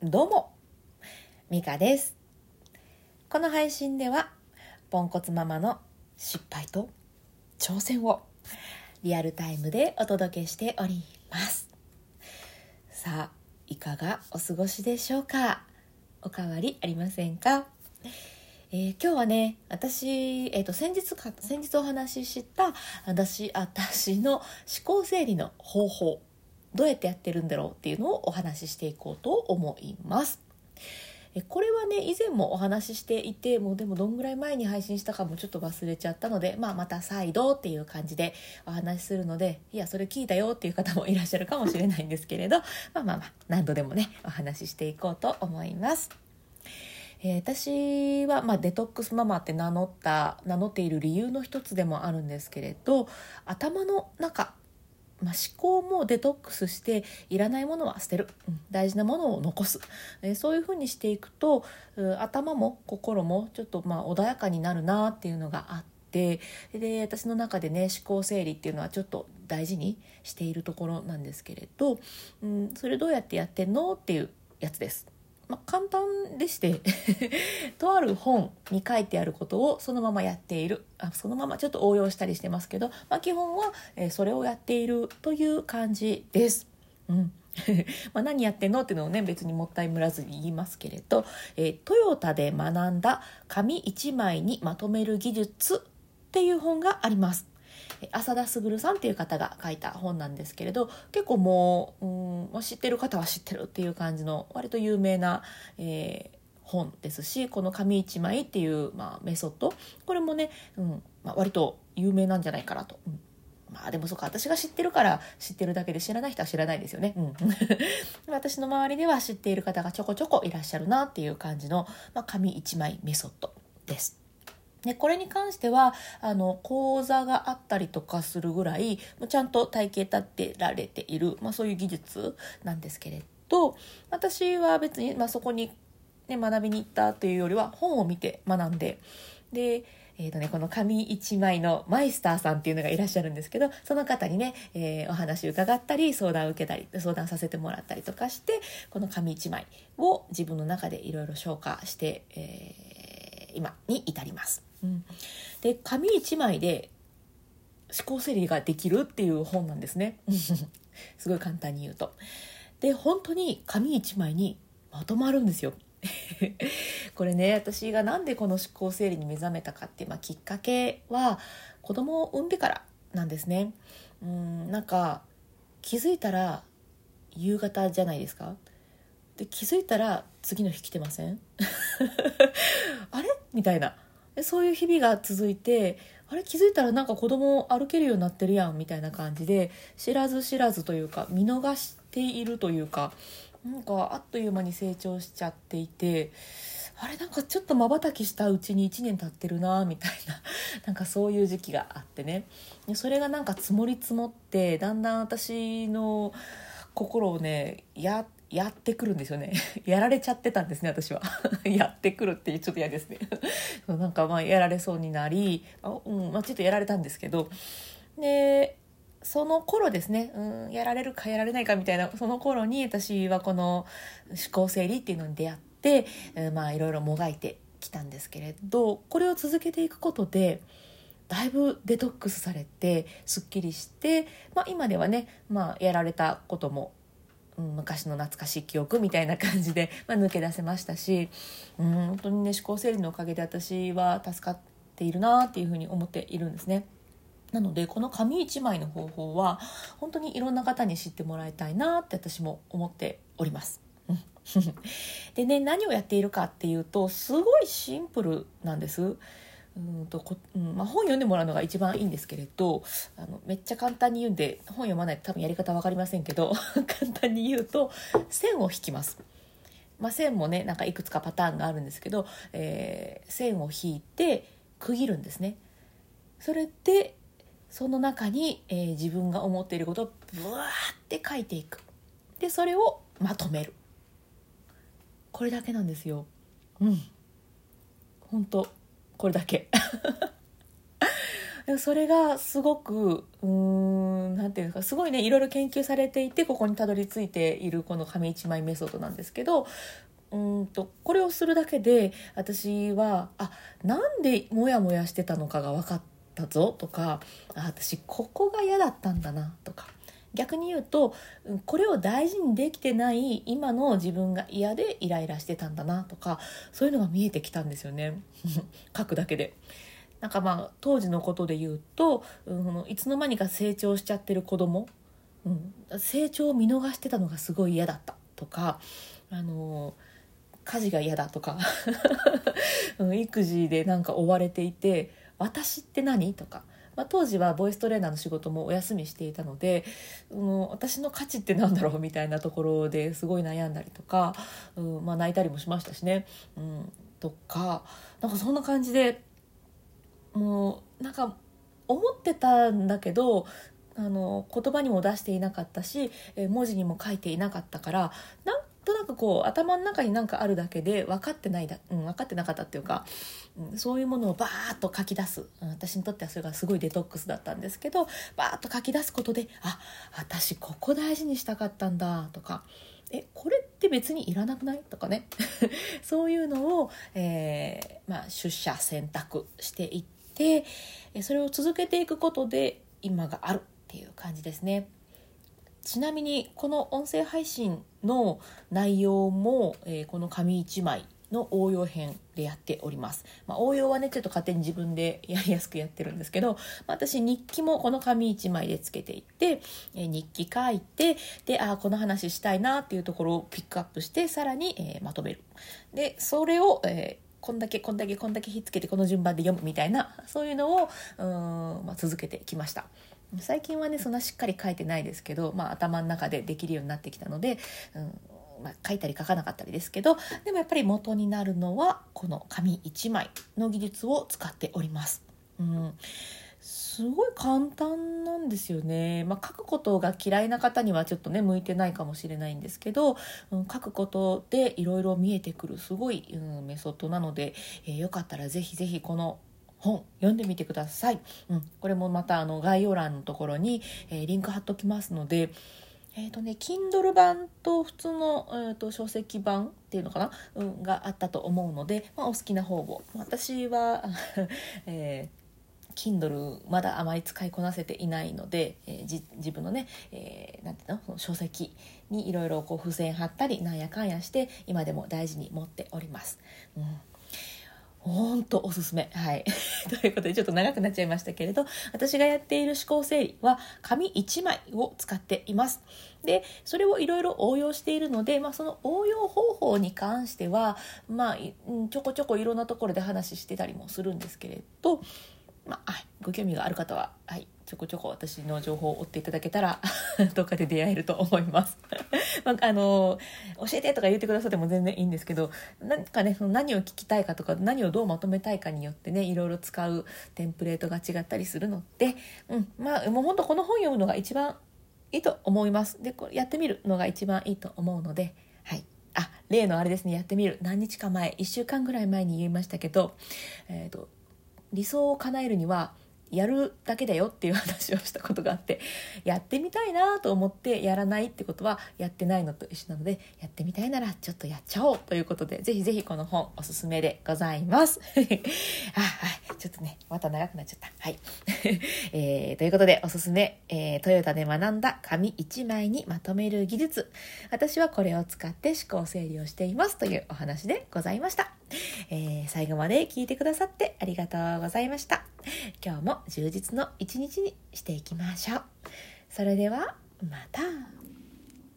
どうも、ミカです。この配信では、ポンコツママの失敗と挑戦をリアルタイムでお届けしております。さあ、いかがお過ごしでしょうか？おかわりありませんか？えー今日はね私、えー、と先日か先日お話しした私私の思考整理の方法どうやってやってるんだろうっていうのをお話ししていこうと思います。えこれはね以前もお話ししていてもうでもどんぐらい前に配信したかもちょっと忘れちゃったので、まあ、また再度っていう感じでお話しするのでいやそれ聞いたよっていう方もいらっしゃるかもしれないんですけれど まあまあまあ何度でもねお話ししていこうと思います。えー私は、まあ、デトックスママって名乗った名乗っている理由の一つでもあるんですけれど頭の中、まあ、思考もデトックスしていらないものは捨てる、うん。大事なものを残す、えーそういうふうにしていくと頭も心もちょっとまあ穏やかになるなっていうのがあってで私の中でね思考整理っていうのはちょっと大事にしているところなんですけれど、うん、それどうやってやってんのっていうやつです。まあ、簡単でして とある本に書いてあることをそのままやっているあそのままちょっと応用したりしてますけど、まあ、基本は、えそれをやっているという感じです。うん ま何やってんのっていうのをね別にもったいぶらずに言いますけれど、えートヨタで学んだ紙一枚にまとめる技術っていう本があります。浅田卓さんっていう方が書いた本なんですけれど結構もう、うん知ってる方は知ってるっていう感じの割と有名な、えー本ですしこの紙一枚っていう、まあ、メソッドこれもね、うんまあ、割と有名なんじゃないかなと。うんまあでもそうか私が知ってるから知ってるだけで知らない人は知らないですよね。うん、私の周りでは知っている方がちょこちょこいらっしゃるなっていう感じの、まあ、紙一枚メソッドです。でこれに関してはあの講座があったりとかするぐらいちゃんと体系立てられている、まあ、そういう技術なんですけれど私は別に、まあ、そこに、ね、学びに行ったというよりは本を見て学んでで、えーとね、この紙一枚のマイスターさんっていうのがいらっしゃるんですけどその方にね、えーお話伺ったり相談を受けたり相談させてもらったりとかしてこの紙一枚を自分の中でいろいろ消化して、えー今に至ります。うん、で紙一枚で思考整理ができるっていう本なんですね。すごい簡単に言うと。で本当に紙一枚にまとまるんですよ。これね私がなんでこの思考整理に目覚めたかって、まあ、きっかけは子供を産んでからなんですね。うんなんか気づいたら夕方じゃないですか。で気づいたら次の日来てません？あれ？みたいな。そういう日々が続いてあれ？気づいたらなんか子供歩けるようになってるやんみたいな感じで知らず知らずというか見逃しているというかなんかあっという間に成長しちゃっていてあれ？なんかちょっとまばたきしたうちに1年経ってるなみたいな なんかそういう時期があってね。それがなんか積もり積もってだんだん私の心をねやっやってくるんですよね。やられちゃってたんですね私は。やってくるってちょっと嫌ですね。そうなんかまあやられそうになりあ、うんまあ、ちょっとやられたんですけど。でその頃ですね、うん、やられるかやられないかみたいなその頃に私はこの思考整理っていうのに出会って、えーまあいろいろもがいてきたんですけれどこれを続けていくことでだいぶデトックスされてすっきりして、まあ、今ではね、まあ、やられたこともうん昔の懐かしい記憶みたいな感じで、まあ、抜け出せましたし、うん、本当にね思考整理のおかげで私は助かっているなっていうふうに思っているんですね。なのでこの紙一枚の方法は本当にいろんな方に知ってもらいたいなって私も思っております。でね何をやっているかっていうとすごいシンプルなんです。うんとこうんまあ、本読んでもらうのが一番いいんですけれどあのめっちゃ簡単に言うんで本読まないと多分やり方分かりませんけど 簡単に言うと線を引きます。まあ、線もねなんかいくつかパターンがあるんですけど、えー線を引いて区切るんですね。それでその中に、えー自分が思っていることをブワーって書いていくでそれをまとめるこれだけなんですようん本当これだけ。それがすごくうーんなんていうかすごいねいろいろ研究されていてここにたどり着いているこの紙一枚メソッドなんですけどうんとこれをするだけで私はあなんでモヤモヤしてたのかが分かったぞとかあ私ここが嫌だったんだなとか逆に言うとこれを大事にできてない今の自分が嫌でイライラしてたんだなとかそういうのが見えてきたんですよね 書くだけで。なんかまあ当時のことで言うと、うん、いつの間にか成長しちゃってる子供、うん、成長を見逃してたのがすごい嫌だったとかあの家事が嫌だとか 育児でなんか追われていて「私って何?」とか。まあ、当時はボイストレーナーの仕事もお休みしていたので、うん、私の価値って何だろうみたいなところですごい悩んだりとか、うんまあ、泣いたりもしましたしね、うん、とかなんかそんな感じでもうなんか思ってたんだけどあの言葉にも出していなかったし文字にも書いていなかったからなんとなくこう頭の中になんかあるだけで分かってないだ、うん、分かってなかったっていうか、うん、そういうものをバーッと書き出す、うん、私にとってはそれがすごいデトックスだったんですけどバーッと書き出すことであ私ここ大事にしたかったんだとかえこれって別にいらなくない？とかね。そういうのを、えーまあ、出社選択していっててそれを続けていくことで今があるっていう感じですね。ちなみにこの音声配信の内容も、えー、この紙1枚の応用編でやっております。まあ、応用はね、ちょっと勝手に自分でやりやすくやってるんですけど、まあ、私日記もこの紙1枚でつけていって、えー、日記書いて、で、ああ、この話したいなっていうところをピックアップして、さらに、えー、まとめる。で、それを、えーこんだけこんだけこんだけひっつけてこの順番で読むみたいなそういうのをうん、まあ、続けてきました最近はねそんなしっかり書いてないですけど、まあ、頭の中でできるようになってきたので、うんまあ、書いたり書かなかったりですけどでもやっぱり元になるのはこの紙1枚の技術を使っております。うんすごい簡単なんですよね。まあ、書くことが嫌いな方にはちょっとね向いてないかもしれないんですけど、うん、書くことでいろいろ見えてくるすごい、うん、メソッドなので、えー、よかったら是非是非この本読んでみてください。うん、これもまたあの概要欄のところに、えー、リンク貼っときますので。えーとね、Kindle 版と普通の、えーと、書籍版っていうのかな、うん、があったと思うので、まあ、お好きな方を私は、えー Kindle まだあまり使いこなせていないので、えー、自分のね、えー、なんていうの？その書籍にいろいろ付箋貼ったりなんやかんやして今でも大事に持っております。うんほんとおすすめ。はい。ということでちょっと長くなっちゃいましたけれど、私がやっている思考整理は紙1枚を使っています。で、それをいろいろ応用しているので、まあその応用方法に関しては、まあちょこちょこいろんなところで話してたりもするんですけれど、まあ、ご興味がある方は、はい、ちょこちょこ私の情報を追っていただけたら どっかで出会えると思います。まあ、あの教えてとか言ってくださっても全然いいんですけどなんかねその何を聞きたいかとか何をどうまとめたいかによってねいろいろ使うテンプレートが違ったりするので、うん、まあもうほんとこの本読むのが一番いいと思います。でこれやってみるのが一番いいと思うのではい。あ例のあれですね。やってみる。何日か前1週間ぐらい前に言いましたけど、えーと理想を叶えるにはやるだけだよっていう話をしたことがあってやってみたいなと思ってやらないってことはやってないのと一緒なのでやってみたいならちょっとやっちゃおうということでぜひぜひこの本おすすめでございます。あはいちょっとねまた長くなっちゃった。はい、えー、ということでおすすめ、えー、トヨタで学んだ紙1枚にまとめる技術。私はこれを使って思考整理をしていますというお話でございました、えー、最後まで聞いてくださってありがとうございました。今日も充実の一日にしていきましょう。それではまた。